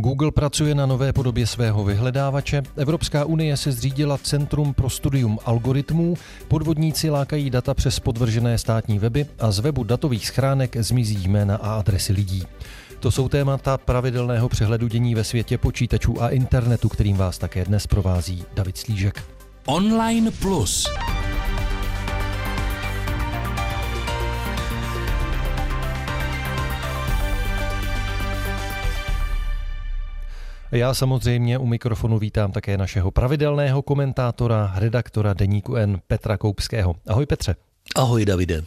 Google pracuje na nové podobě svého vyhledávače, Evropská unie se zřídila Centrum pro studium algoritmů, podvodníci lákají data přes podvržené státní weby a z webu datových schránek zmizí jména a adresy lidí. To jsou témata pravidelného přehledu dění ve světě počítačů a internetu, kterým vás také dnes provází David Slížek. Online Plus. Já samozřejmě u mikrofonu vítám také našeho pravidelného komentátora, redaktora Deníku N Petra Koupského. Ahoj Petře. Ahoj Davide.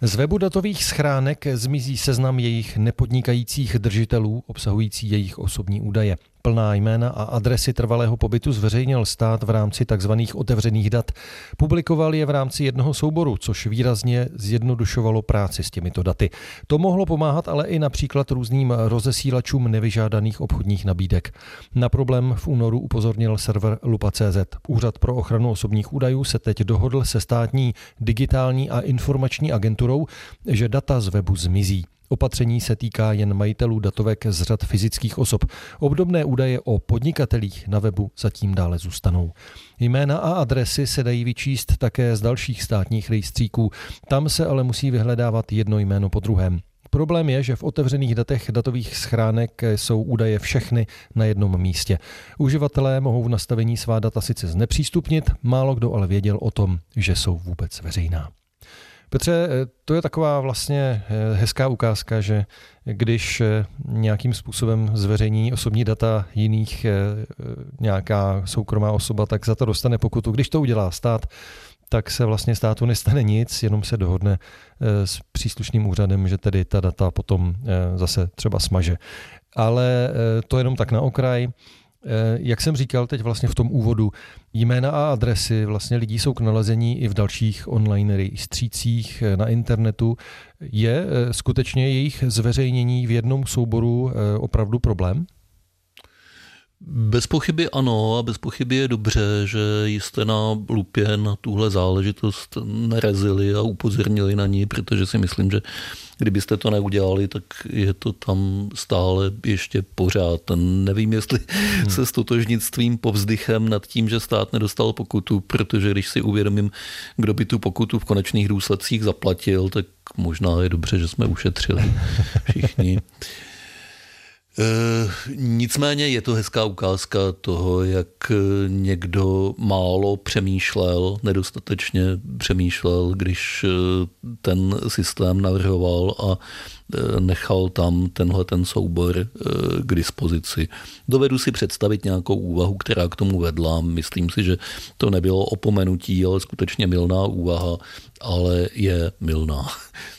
Z webu datových schránek zmizí seznam jejich nepodnikajících držitelů obsahující jejich osobní údaje. Plná jména a adresy trvalého pobytu zveřejnil stát v rámci tzv. otevřených dat. Publikoval je v rámci jednoho souboru, což výrazně zjednodušovalo práci s těmito daty. To mohlo pomáhat ale i například různým rozesílačům nevyžádaných obchodních nabídek. Na problém v únoru upozornil server Lupa.cz. Úřad pro ochranu osobních údajů se teď dohodl se státní digitální a informační agenturou, že data z webu zmizí. Opatření se týká jen majitelů datovek z řad fyzických osob. Obdobné údaje o podnikatelích na webu zatím dále zůstanou. Jména a adresy se dají vyčíst také z dalších státních rejstříků. Tam se ale musí vyhledávat jedno jméno po druhém. Problém je, že v otevřených datech datových schránek jsou údaje všechny na jednom místě. Uživatelé mohou v nastavení svá data sice znepřístupnit, málo kdo ale věděl o tom, že jsou vůbec veřejná. Petře, eh, to je taková vlastně eh, hezká ukázka, že když eh, nějakým způsobem zveřejní osobní data jiných nějaká soukromá osoba, tak za to dostane pokutu. Když to udělá stát, tak se vlastně státu nestane nic, jenom se dohodne s příslušným úřadem, že tedy ta data potom zase třeba smaže. Ale to jenom tak na okraj. Eh, jak jsem říkal teď vlastně v tom úvodu, jména a adresy vlastně lidí jsou k nalezení i v dalších online rejstřících eh, na internetu. Je eh, skutečně jejich zveřejnění v jednom souboru opravdu problém? Bez pochyby ano a bez pochyby je dobře, že jste na Lupě na tuhle záležitost nerezili a upozornili na ní, protože si myslím, že kdybyste to neudělali, tak je to tam stále ještě pořád. Nevím, jestli hmm. se stotožnit s tvým povzdychem nad tím, že stát nedostal pokutu, protože když si uvědomím, kdo by tu pokutu v konečných důsledcích zaplatil, tak možná je dobře, že jsme ušetřili všichni. Eh, nicméně je to hezká ukázka toho, jak někdo málo přemýšlel, nedostatečně přemýšlel, když eh, ten systém navrhoval a eh, nechal tam tenhle ten soubor k dispozici. Dovedu si představit nějakou úvahu, která k tomu vedla. Myslím si, že to nebylo opomenutí, ale skutečně milná úvaha, ale je milná.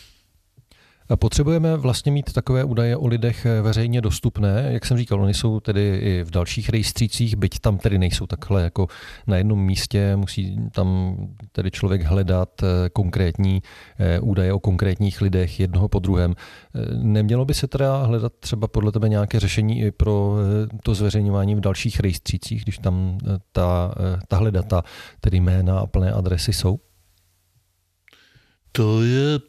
Potřebujeme vlastně mít takové údaje o lidech eh, veřejně dostupné. Jak jsem říkal, oni jsou tedy i v dalších rejstřících, byť tam tedy nejsou takhle jako na jednom místě, musí tam tedy člověk hledat eh, konkrétní eh, údaje o konkrétních lidech jednoho po druhém. Nemělo by se teda hledat třeba podle tebe nějaké řešení i pro to zveřejňování v dalších rejstřících, když tam ta, tahle data, tedy jména a plné adresy jsou? To je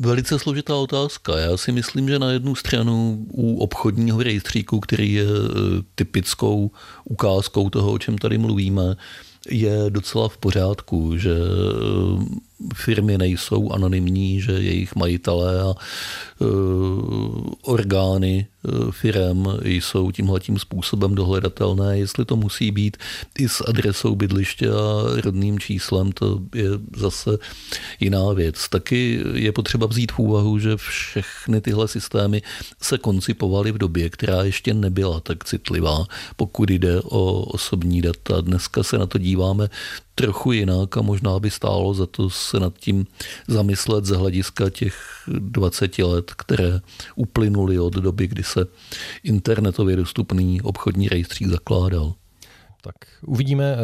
velice složitá otázka. Já si myslím, že na jednu stranu u obchodního rejstříku, který je e, typickou ukázkou toho, o čem tady mluvíme, je docela v pořádku, že e, firmy nejsou anonymní, že jejich majitelé a e, orgány e, firem jsou tímhletím způsobem dohledatelné. Jestli to musí být i s adresou bydliště a rodným číslem, to je zase jiná věc. Taky je potřeba vzít v úvahu, že všechny tyhle systémy se koncipovaly v době, která ještě nebyla tak citlivá, pokud jde o osobní data. Dneska se na to díváme trochu jinak a možná by stálo za to se nad tím zamyslet z hlediska těch 20 let, které uplynuly od doby, kdy se internetově dostupný obchodní rejstřík zakládal. Tak uvidíme. Eh,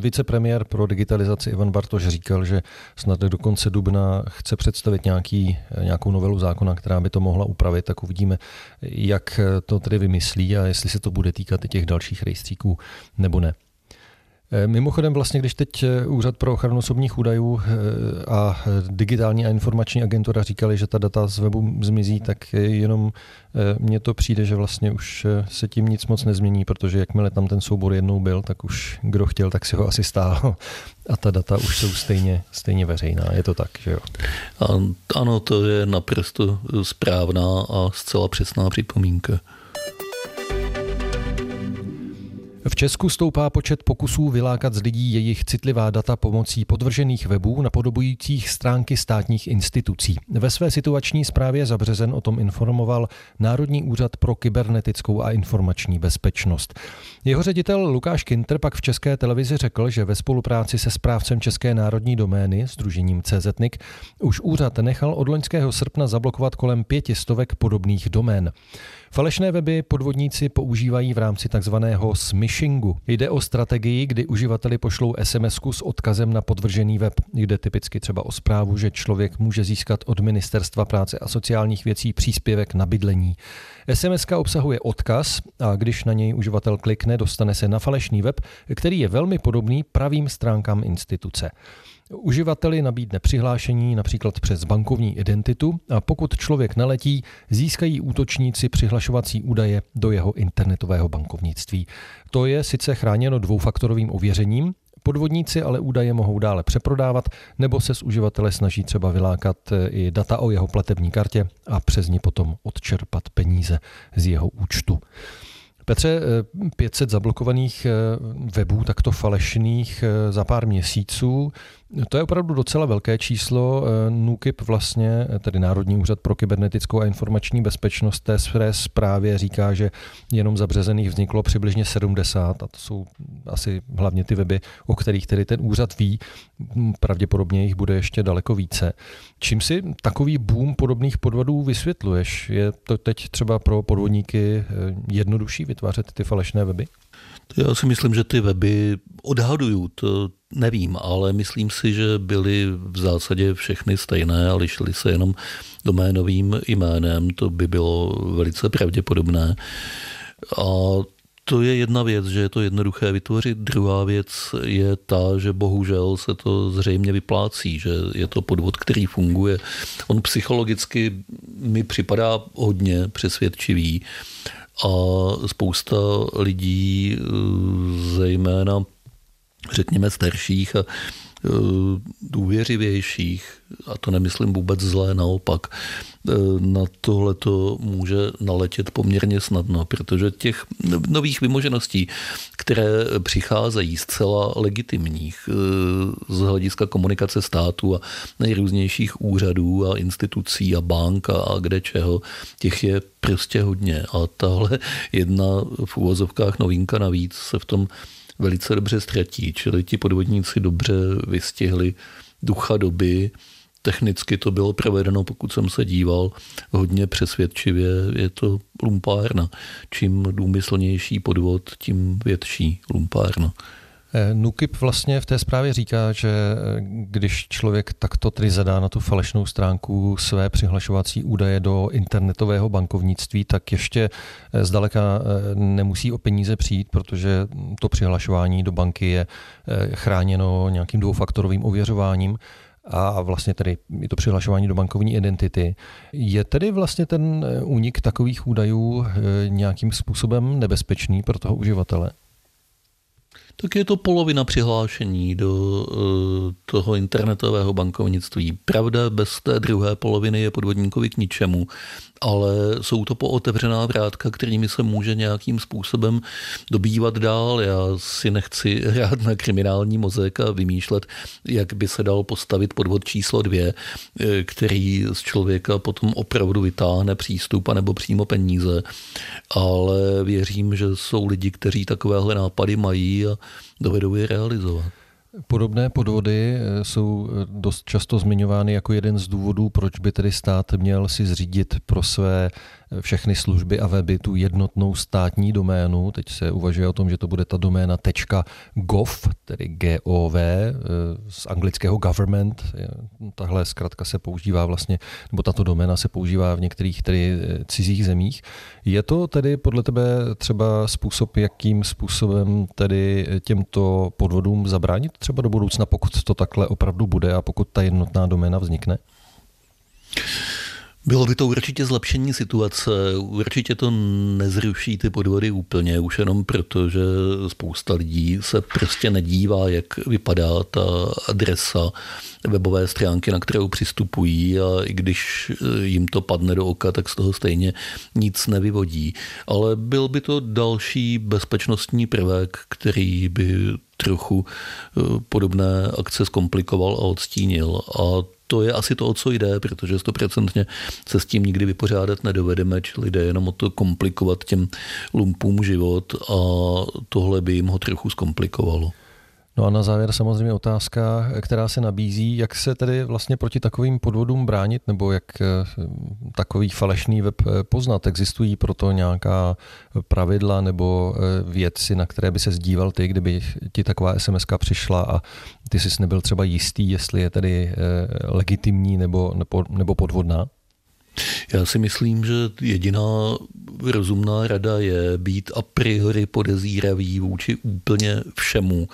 vicepremiér pro digitalizaci Ivan Bartoš říkal, že snad do konce dubna chce představit nějaký, eh, nějakou novelu zákona, která by to mohla upravit, tak uvidíme, jak to tedy vymyslí a jestli se to bude týkat i těch dalších rejstříků nebo ne. Eh, mimochodem vlastně, když teď eh, Úřad pro ochranu osobních údajů eh, a digitální a informační agentura říkali, že ta data z webu zmizí, tak jenom mně to přijde, že vlastně už se tím nic moc nezmění, protože jakmile tam ten soubor jednou byl, tak už kdo chtěl, tak si ho asi stál a ta data už jsou stejně, stejně veřejná. Je to tak, že jo? Ano, to je naprosto správná a zcela přesná připomínka. V Česku stoupá počet pokusů vylákat z lidí jejich citlivá data pomocí podvržených webů napodobujících stránky státních institucí. Ve své situační zprávě za březen o tom informoval Národní úřad pro kybernetickou a informační bezpečnost. Jeho ředitel Lukáš Kinter pak v české televizi řekl, že ve spolupráci se správcem České národní domény, Združením CZNIC, už úřad nechal od loňského srpna zablokovat kolem pětistovek podobných domén. Falešné weby podvodníci používají v rámci takzvaného smishingu. Jde o strategii, kdy uživateli pošlou sms s odkazem na podvržený web. Jde typicky třeba o zprávu, že člověk může získat od Ministerstva práce a sociálních věcí příspěvek na bydlení. SMS obsahuje odkaz a když na něj uživatel klikne, dostane se na falešný web, který je velmi podobný pravým stránkám instituce. Uživateli nabídne přihlášení například přes bankovní identitu a pokud člověk naletí, získají útočníci přihlašovací údaje do jeho internetového bankovnictví. To je sice chráněno dvoufaktorovým ověřením, Podvodníci ale údaje mohou dále přeprodávat nebo se z uživatele snaží třeba vylákat eh, i data o jeho platební kartě a přes ní potom odčerpat peníze z jeho účtu. Petře, 500 eh, zablokovaných eh, webů, takto falešných za pár měsíců. To je opravdu docela velké číslo. Eh, NUKIP vlastně, eh, tedy Národní úřad pro kybernetickou a informační bezpečnost, té své zprávě říká, že jenom za březených vzniklo přibližně 70 a to jsou asi hlavně ty weby, o kterých tedy ten úřad ví. Hm, pravděpodobně jich bude ještě daleko více. Čím si takový boom podobných podvodů vysvětluješ? Je to teď třeba pro podvodníky eh, jednodušší vytvářet ty falešné weby? Já si myslím, že ty weby odhadují, to nevím, ale myslím si, že byly v zásadě všechny stejné a lišily se jenom doménovým jménem, to by bylo velice pravděpodobné. A to je jedna věc, že je to jednoduché vytvořit. Druhá věc je ta, že bohužel se to zřejmě vyplácí, že je to podvod, který funguje. On psychologicky mi připadá hodně přesvědčivý a spousta lidí, zejména řekněme starších a důvěřivějších, a to nemyslím vůbec zlé, naopak, na tohle to může naletět poměrně snadno, protože těch nových vymožeností, které přicházejí zcela legitimních e, z hlediska komunikace státu a nejrůznějších úřadů a institucí a bank a kde čeho, těch je prostě hodně. A tahle jedna v úvozovkách novinka navíc se v tom velice dobře ztratí. Čili ti podvodníci dobře vystihli ducha doby, Technicky to bylo provedeno, pokud jsem se díval, hodně přesvědčivě. Je to lumpárna. Čím důmyslnější podvod, tím větší lumpárna. Eh, Nukip vlastně v té zprávě říká, že eh, když člověk takto tedy zadá na tu falešnou stránku své přihlašovací údaje do internetového bankovnictví, tak ještě eh, zdaleka nemusí o peníze přijít, protože to přihlašování do banky je chráněno nějakým dvoufaktorovým ověřováním a vlastně tedy i to přihlašování do bankovní identity. Je tedy vlastně ten únik takových údajů nějakým způsobem nebezpečný pro toho uživatele? tak je to polovina přihlášení do eh, toho internetového bankovnictví. Pravda, bez té druhé poloviny je podvodníkovi k ničemu, ale jsou to pootevřená vrátka, kterými se může nějakým způsobem dobývat dál. Já si nechci hrát na kriminální mozek a vymýšlet, jak by se dal postavit podvod číslo dvě, eh, který z člověka potom opravdu vytáhne přístup nebo přímo peníze. Ale věřím, že jsou lidi, kteří takovéhle nápady mají a dovedou je realizovat. Podobné podvody eh, jsou eh, dost často zmiňovány jako jeden z důvodů, proč by tedy stát měl si zřídit pro své všechny služby a weby tu jednotnou státní doménu. Teď se uvažuje o tom, že to bude ta doména .gov, tedy G-O-V, eh, z anglického government. Tahle zkrátka se používá vlastně, nebo tato doména se používá v některých tedy eh, cizích zemích. Je to tedy podle tebe třeba způsob, jakým způsobem tedy těmto podvodům zabránit třeba do budoucna, pokud to takhle opravdu bude a pokud ta jednotná doména vznikne? Bylo by to určitě zlepšení situace, určitě to nezruší ty podvody úplně, už jenom proto, že spousta lidí se prostě nedívá, jak vypadá ta adresa webové stránky, na kterou přistupují a i když jim to padne do oka, tak z toho stejně nic nevyvodí. Ale byl by to další bezpečnostní prvek, který by trochu eh, podobné akce zkomplikoval a odstínil. A to je asi to, o co jde, protože stoprocentně se s tím nikdy vypořádat nedovedeme, čili jde jenom o to komplikovat těm lumpům život a tohle by jim ho trochu zkomplikovalo. No a na závěr samozřejmě otázka, která se nabízí, jak se tedy vlastně proti takovým podvodům bránit, nebo jak eh, takový falešný web eh, poznat. Existují proto nějaká pravidla nebo eh, věci, na které by se zdíval ty, kdyby ti taková SMS přišla a ty jsi nebyl třeba jistý, jestli je tedy legitimní nebo, nebo podvodná? Já si myslím, že jediná rozumná rada je být a priori podezíravý vůči úplně všemu,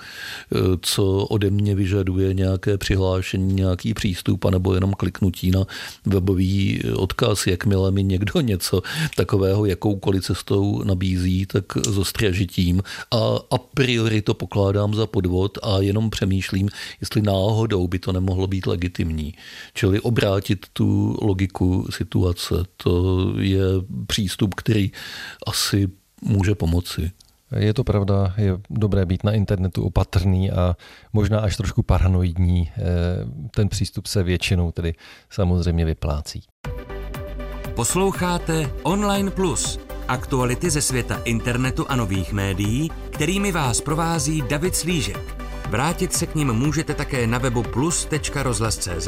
co ode mě vyžaduje nějaké přihlášení, nějaký přístup, anebo jenom kliknutí na webový odkaz. Jakmile mi někdo něco takového jakoukoliv cestou nabízí, tak s ostražitím a a priori to pokládám za podvod a jenom přemýšlím, jestli náhodou by to nemohlo být legitimní. Čili obrátit tu logiku situace. To je přístup, který asi může pomoci. Je to pravda, je dobré být na internetu opatrný a možná až trošku paranoidní. Eh, ten přístup se většinou tedy samozřejmě vyplácí. Posloucháte Online Plus, aktuality ze světa internetu a nových médií, kterými vás provází David Slížek. Vrátit se k ním můžete také na webu plus.rozhlas.cz,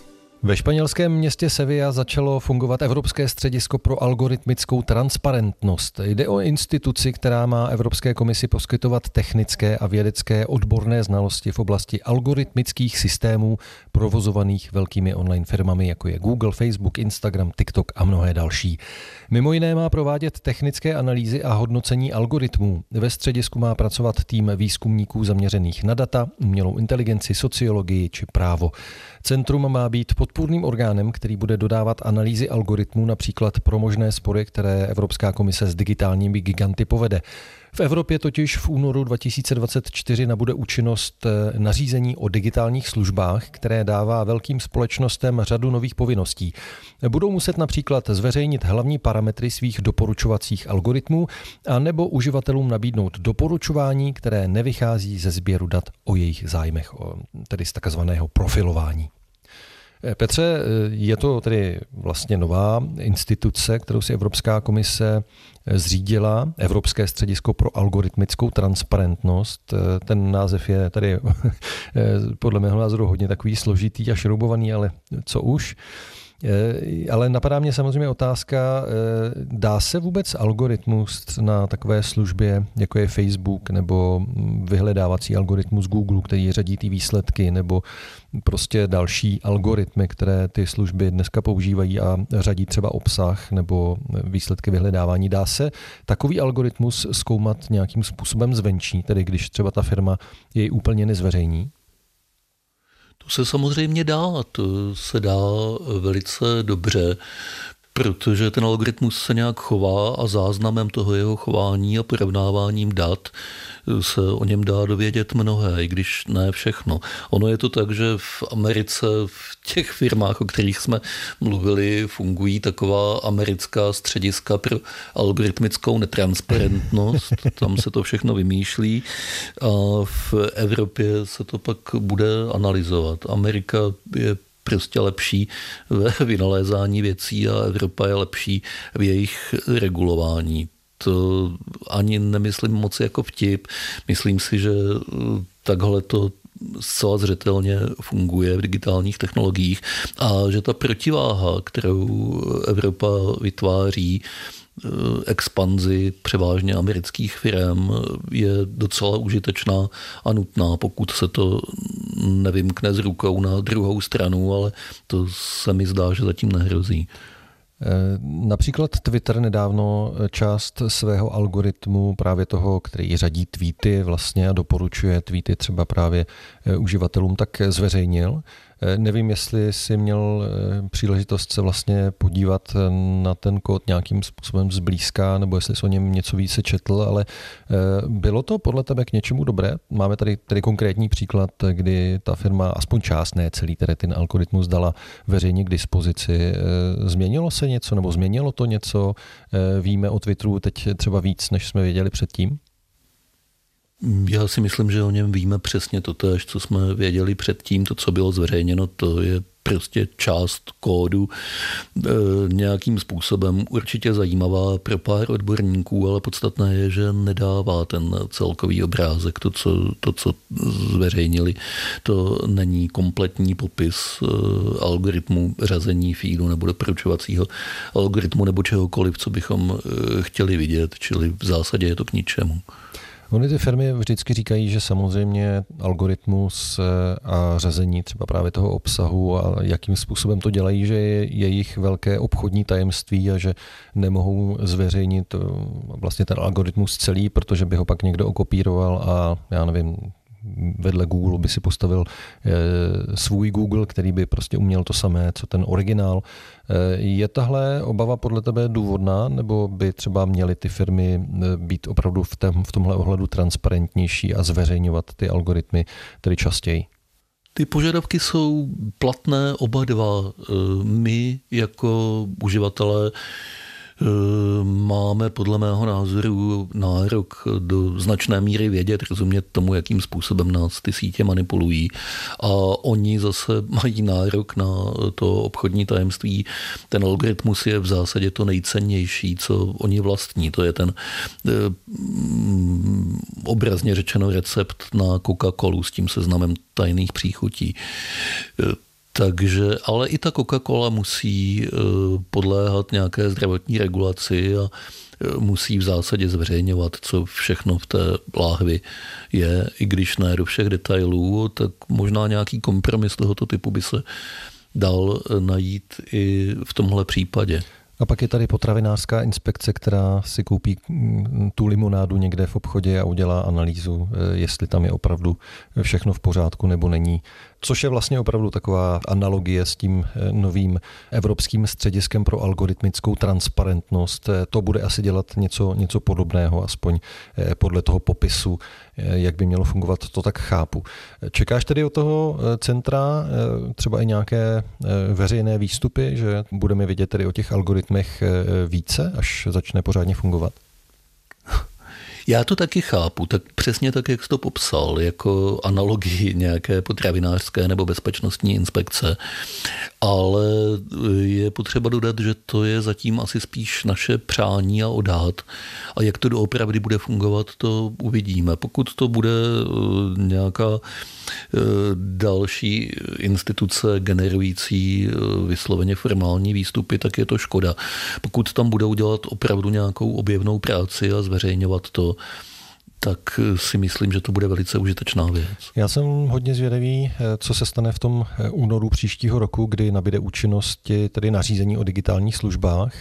Ve španělském městě Sevilla začalo fungovat Evropské středisko pro algoritmickou transparentnost. Jde o instituci, která má Evropské komisi poskytovat technické a vědecké odborné znalosti v oblasti algoritmických systémů provozovaných velkými online firmami, jako je Google, Facebook, Instagram, TikTok a mnohé další. Mimo jiné má provádět technické analýzy a hodnocení algoritmů. Ve středisku má pracovat tým výzkumníků zaměřených na data, umělou inteligenci, sociologii či právo. Centrum má být podpůrným orgánem, který bude dodávat analýzy algoritmů například pro možné spory, které Evropská komise s digitálními giganty povede. V Evropě totiž v únoru 2024 nabude účinnost eh, nařízení o digitálních službách, které dává velkým společnostem řadu nových povinností. Budou muset například zveřejnit hlavní parametry svých doporučovacích algoritmů a nebo uživatelům nabídnout doporučování, které nevychází ze sběru dat o jejich zájmech, tedy z takzvaného profilování. Eh, Petře, eh, je to tedy vlastně nová instituce, kterou si Evropská komise eh, zřídila, Evropské středisko pro algoritmickou transparentnost. Ten název je tady podle mého názoru hodně takový složitý a šroubovaný, ale co už. Eh, ale napadá mě samozřejmě otázka, eh, dá se vůbec algoritmus na takové službě, jako je Facebook, nebo vyhledávací algoritmus Google, který řadí ty výsledky, nebo prostě další algoritmy, které ty služby dneska používají a řadí třeba obsah nebo výsledky vyhledávání. Dá se takový algoritmus zkoumat nějakým způsobem zvenčí, tedy když třeba ta firma jej úplně nezveřejní? To se samozřejmě dá, to se dá velice dobře, protože ten algoritmus se nějak chová a záznamem toho jeho chování a porovnáváním dat se o něm dá dovědět mnohé, i když ne všechno. Ono je to tak, že v Americe v těch firmách, o kterých jsme mluvili, fungují taková americká střediska pro algoritmickou netransparentnost. Tam se to všechno vymýšlí a v Evropě se to pak bude analyzovat. Amerika je prostě lepší ve vynalézání věcí a Evropa je lepší v jejich regulování to ani nemyslím moc jako vtip. Myslím si, že takhle to zcela zřetelně funguje v digitálních technologiích a že ta protiváha, kterou Evropa vytváří, eh, expanzi převážně amerických firm je docela užitečná a nutná, pokud se to nevymkne z rukou na druhou stranu, ale to se mi zdá, že zatím nehrozí. Eh, například Twitter nedávno část svého algoritmu, právě toho, který řadí tweety vlastně a doporučuje tweety třeba právě eh, uživatelům, tak zveřejnil. Eh, nevím, jestli si měl eh, příležitost se vlastně podívat eh, na ten kód nějakým způsobem zblízka, nebo jestli jsi o něm něco více četl, ale bylo to podle tebe k něčemu dobré? Máme tady, tady konkrétní příklad, kdy ta firma, aspoň část, ne celý tedy ten algoritmus dala veřejně k dispozici. Změnilo se něco, nebo změnilo to něco? Víme o Twitteru teď třeba víc, než jsme věděli předtím? Já si myslím, že o něm víme přesně to tež, co jsme věděli předtím, to, co bylo zveřejněno, to je prostě část kódu e, nějakým způsobem určitě zajímavá pro pár odborníků, ale podstatné je, že nedává ten celkový obrázek. To, co, to, co zveřejnili, to není kompletní popis e, algoritmu řazení feedu nebo doporučovacího algoritmu nebo čehokoliv, co bychom e, chtěli vidět, čili v zásadě je to k ničemu. Ony ty firmy vždycky říkají, že samozřejmě algoritmus eh, a řazení třeba právě toho obsahu a jakým způsobem to dělají, že je jejich velké obchodní tajemství a že nemohou zveřejnit eh, vlastně ten algoritmus celý, protože by ho pak někdo okopíroval a já nevím, vedle Google by si postavil eh, svůj Google, který by prostě uměl to samé, co ten originál. Eh, je tahle obava podle tebe důvodná, nebo by třeba měly ty firmy eh, být opravdu v, tém, v tomhle ohledu transparentnější a zveřejňovat ty algoritmy tedy častěji? Ty požadavky jsou platné oba dva. My jako uživatelé máme podle mého názoru nárok do značné míry vědět, rozumět tomu, jakým způsobem nás ty sítě manipulují. A oni zase mají nárok na to obchodní tajemství. Ten algoritmus je v zásadě to nejcennější, co oni vlastní. To je ten eh, obrazně řečeno recept na Coca-Colu s tím seznamem tajných příchutí. Takže, ale i ta Coca-Cola musí eh, podléhat nějaké zdravotní regulaci a eh, musí v zásadě zveřejňovat, co všechno v té láhvi je, i když ne do všech detailů, tak možná nějaký kompromis tohoto typu by se dal eh, najít i v tomhle případě. A pak je tady potravinářská inspekce, která si koupí mm, tu limonádu někde v obchodě a udělá analýzu, jestli tam je opravdu všechno v pořádku nebo není což je vlastně opravdu taková analogie s tím eh, novým Evropským střediskem pro algoritmickou transparentnost. Eh, to bude asi dělat něco, něco podobného, aspoň eh, podle toho popisu, jak by mělo fungovat, to tak chápu. Čekáš tedy od toho centra třeba i nějaké veřejné výstupy, že budeme vidět tedy o těch algoritmech více, až začne pořádně fungovat? Já to taky chápu, tak přesně tak, jak jsi to popsal, jako analogii nějaké potravinářské nebo bezpečnostní inspekce, ale je potřeba dodat, že to je zatím asi spíš naše přání a odhad a jak to doopravdy bude fungovat, to uvidíme. Pokud to bude eh, nějaká eh, další instituce generující eh, vysloveně formální výstupy, tak je to škoda. Pokud tam budou dělat opravdu nějakou objevnou práci a zveřejňovat to, tak si myslím, že to bude velice užitečná věc. Já jsem hodně zvědavý, co se stane v tom únoru příštího roku, kdy nabide účinnosti tedy nařízení o digitálních službách,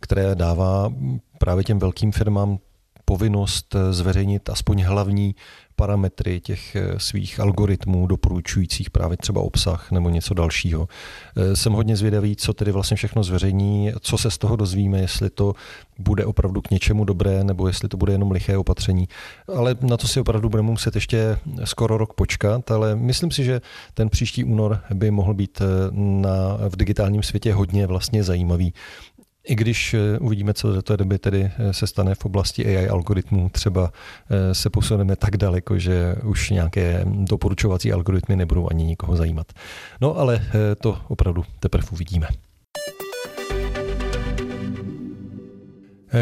které dává právě těm velkým firmám povinnost zveřejnit aspoň hlavní parametry těch eh, svých algoritmů doporučujících právě třeba obsah nebo něco dalšího. Eh, jsem hodně zvědavý, co tedy vlastně všechno zveřejní, co se z toho dozvíme, jestli to bude opravdu k něčemu dobré, nebo jestli to bude jenom liché opatření. Ale na to si opravdu budeme muset ještě skoro rok počkat, ale myslím si, že ten příští únor by mohl být eh, na, v digitálním světě hodně vlastně zajímavý. I když eh, uvidíme, co do té doby tedy eh, se stane v oblasti AI algoritmů, třeba eh, se posuneme tak daleko, že už nějaké doporučovací algoritmy nebudou ani nikoho zajímat. No ale to opravdu teprve uvidíme.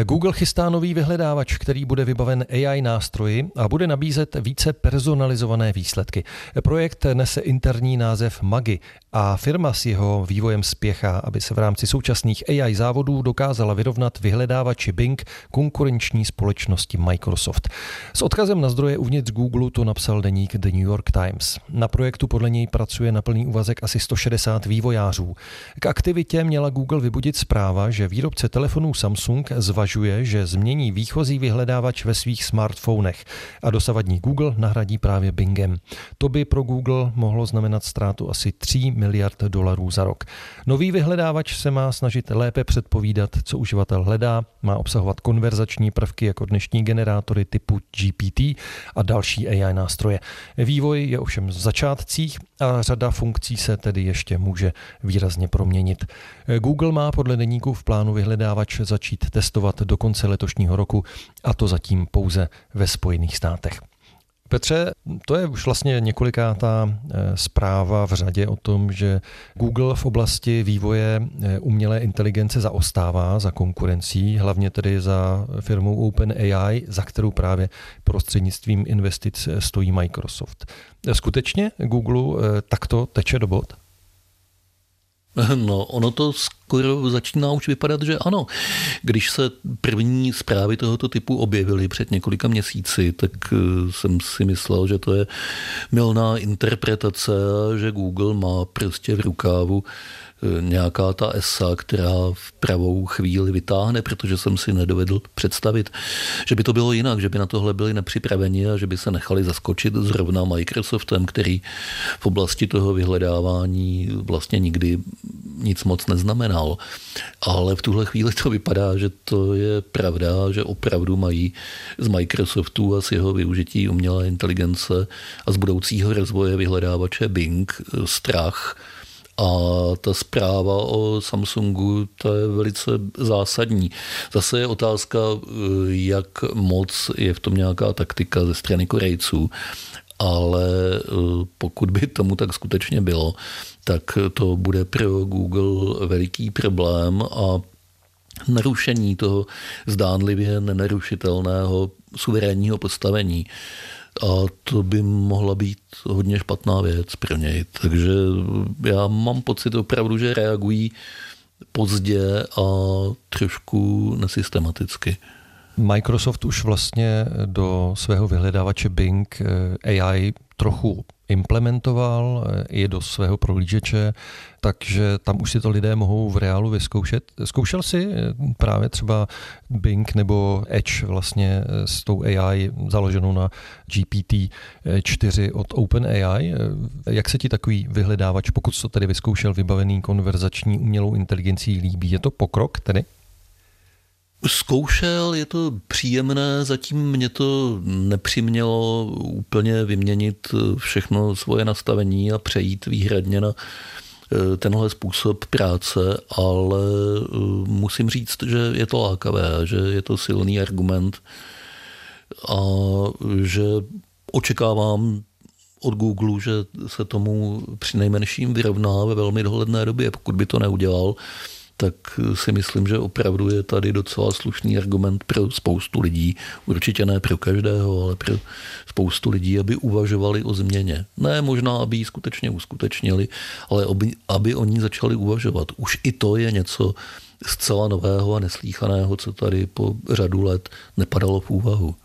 Google chystá nový vyhledávač, který bude vybaven AI nástroji a bude nabízet více personalizované výsledky. Projekt nese interní název Magi a firma s jeho vývojem spěchá, aby se v rámci současných AI závodů dokázala vyrovnat vyhledávači Bing konkurenční společnosti Microsoft. S odkazem na zdroje uvnitř Google to napsal deník The New York Times. Na projektu podle něj pracuje na plný úvazek asi 160 vývojářů. K aktivitě měla Google vybudit zpráva, že výrobce telefonů Samsung zvažuje, že změní výchozí vyhledávač ve svých smartfonech a dosavadní Google nahradí právě Bingem. To by pro Google mohlo znamenat ztrátu asi 3 miliard dolarů za rok. Nový vyhledávač se má snažit lépe předpovídat, co uživatel hledá, má obsahovat konverzační prvky jako dnešní generátory typu GPT a další AI nástroje. Vývoj je ovšem v začátcích a řada funkcí se tedy ještě může výrazně proměnit. Google má podle deníku v plánu vyhledávač začít testovat do konce letošního roku a to zatím pouze ve Spojených státech. Petře, to je už vlastně několikátá eh, zpráva v řadě o tom, že Google v oblasti vývoje eh, umělé inteligence zaostává za konkurencí, hlavně tedy za firmou OpenAI, za kterou právě prostřednictvím investic eh, stojí Microsoft. Skutečně Google takto teče do bod? No, ono to skoro začíná už vypadat, že ano. Když se první zprávy tohoto typu objevily před několika měsíci, tak eh, jsem si myslel, že to je milná interpretace, že Google má prostě v rukávu Eh, nějaká ta ESA, která v pravou chvíli vytáhne, protože jsem si nedovedl představit, že by to bylo jinak, že by na tohle byli nepřipraveni a že by se nechali zaskočit zrovna Microsoftem, který v oblasti toho vyhledávání vlastně nikdy nic moc neznamenal. Ale v tuhle chvíli to vypadá, že to je pravda, že opravdu mají z Microsoftu a z jeho využití umělé inteligence a z budoucího rozvoje vyhledávače Bing strach, a ta zpráva o Samsungu, to je velice zásadní. Zase je otázka, jak moc je v tom nějaká taktika ze strany Korejců, ale eh, pokud by tomu tak skutečně bylo, tak to bude pro Google veliký problém a narušení toho zdánlivě nenarušitelného suverénního postavení a to by mohla být hodně špatná věc pro něj. Takže já mám pocit opravdu, že reagují pozdě a trošku nesystematicky. Microsoft už vlastně do svého vyhledávače Bing eh, AI trochu implementoval eh, do svého prohlížeče, takže tam už si to lidé mohou v reálu vyzkoušet. Zkoušel si eh, právě třeba Bing nebo Edge vlastně s tou AI založenou na GPT-4 od OpenAI. Jak se ti takový vyhledávač, pokud to tedy vyzkoušel, vybavený konverzační umělou inteligencí líbí? Je to pokrok tedy? Zkoušel, je to příjemné, zatím mě to nepřimělo úplně vyměnit všechno svoje nastavení a přejít výhradně na eh, tenhle způsob práce, ale eh, musím říct, že je to lákavé, že je to silný argument a že očekávám od Google, že se tomu při nejmenším vyrovná ve velmi dohledné době. Pokud by to neudělal, tak si myslím, že opravdu je tady docela slušný argument pro spoustu lidí, určitě ne pro každého, ale pro spoustu lidí, aby uvažovali o změně. Ne možná, aby ji skutečně uskutečnili, ale aby, aby začali uvažovat. Už i to je něco zcela nového a neslíchaného, co tady po řadu let nepadalo v úvahu.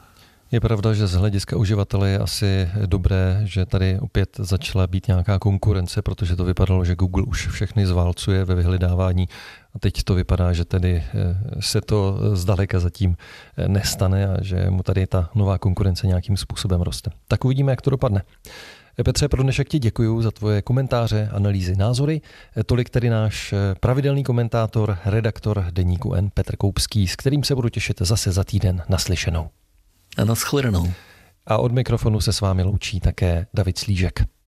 Je pravda, že z hlediska uživatele je asi dobré, že tady opět začala být nějaká konkurence, protože to vypadalo, že Google už všechny zválcuje ve vyhledávání a teď to vypadá, že tedy eh, se to zdaleka zatím eh, nestane a že mu tady ta nová konkurence nějakým způsobem roste. Tak uvidíme, jak to dopadne. Eh, Petře, pro dnešek ti děkuji za tvoje komentáře, analýzy, názory. Tolik tedy náš pravidelný komentátor, redaktor deníku N Petr Koupský, s kterým se budu těšit zase za týden naslyšenou. A naschledanou. A od mikrofonu se s vámi loučí také David Slížek.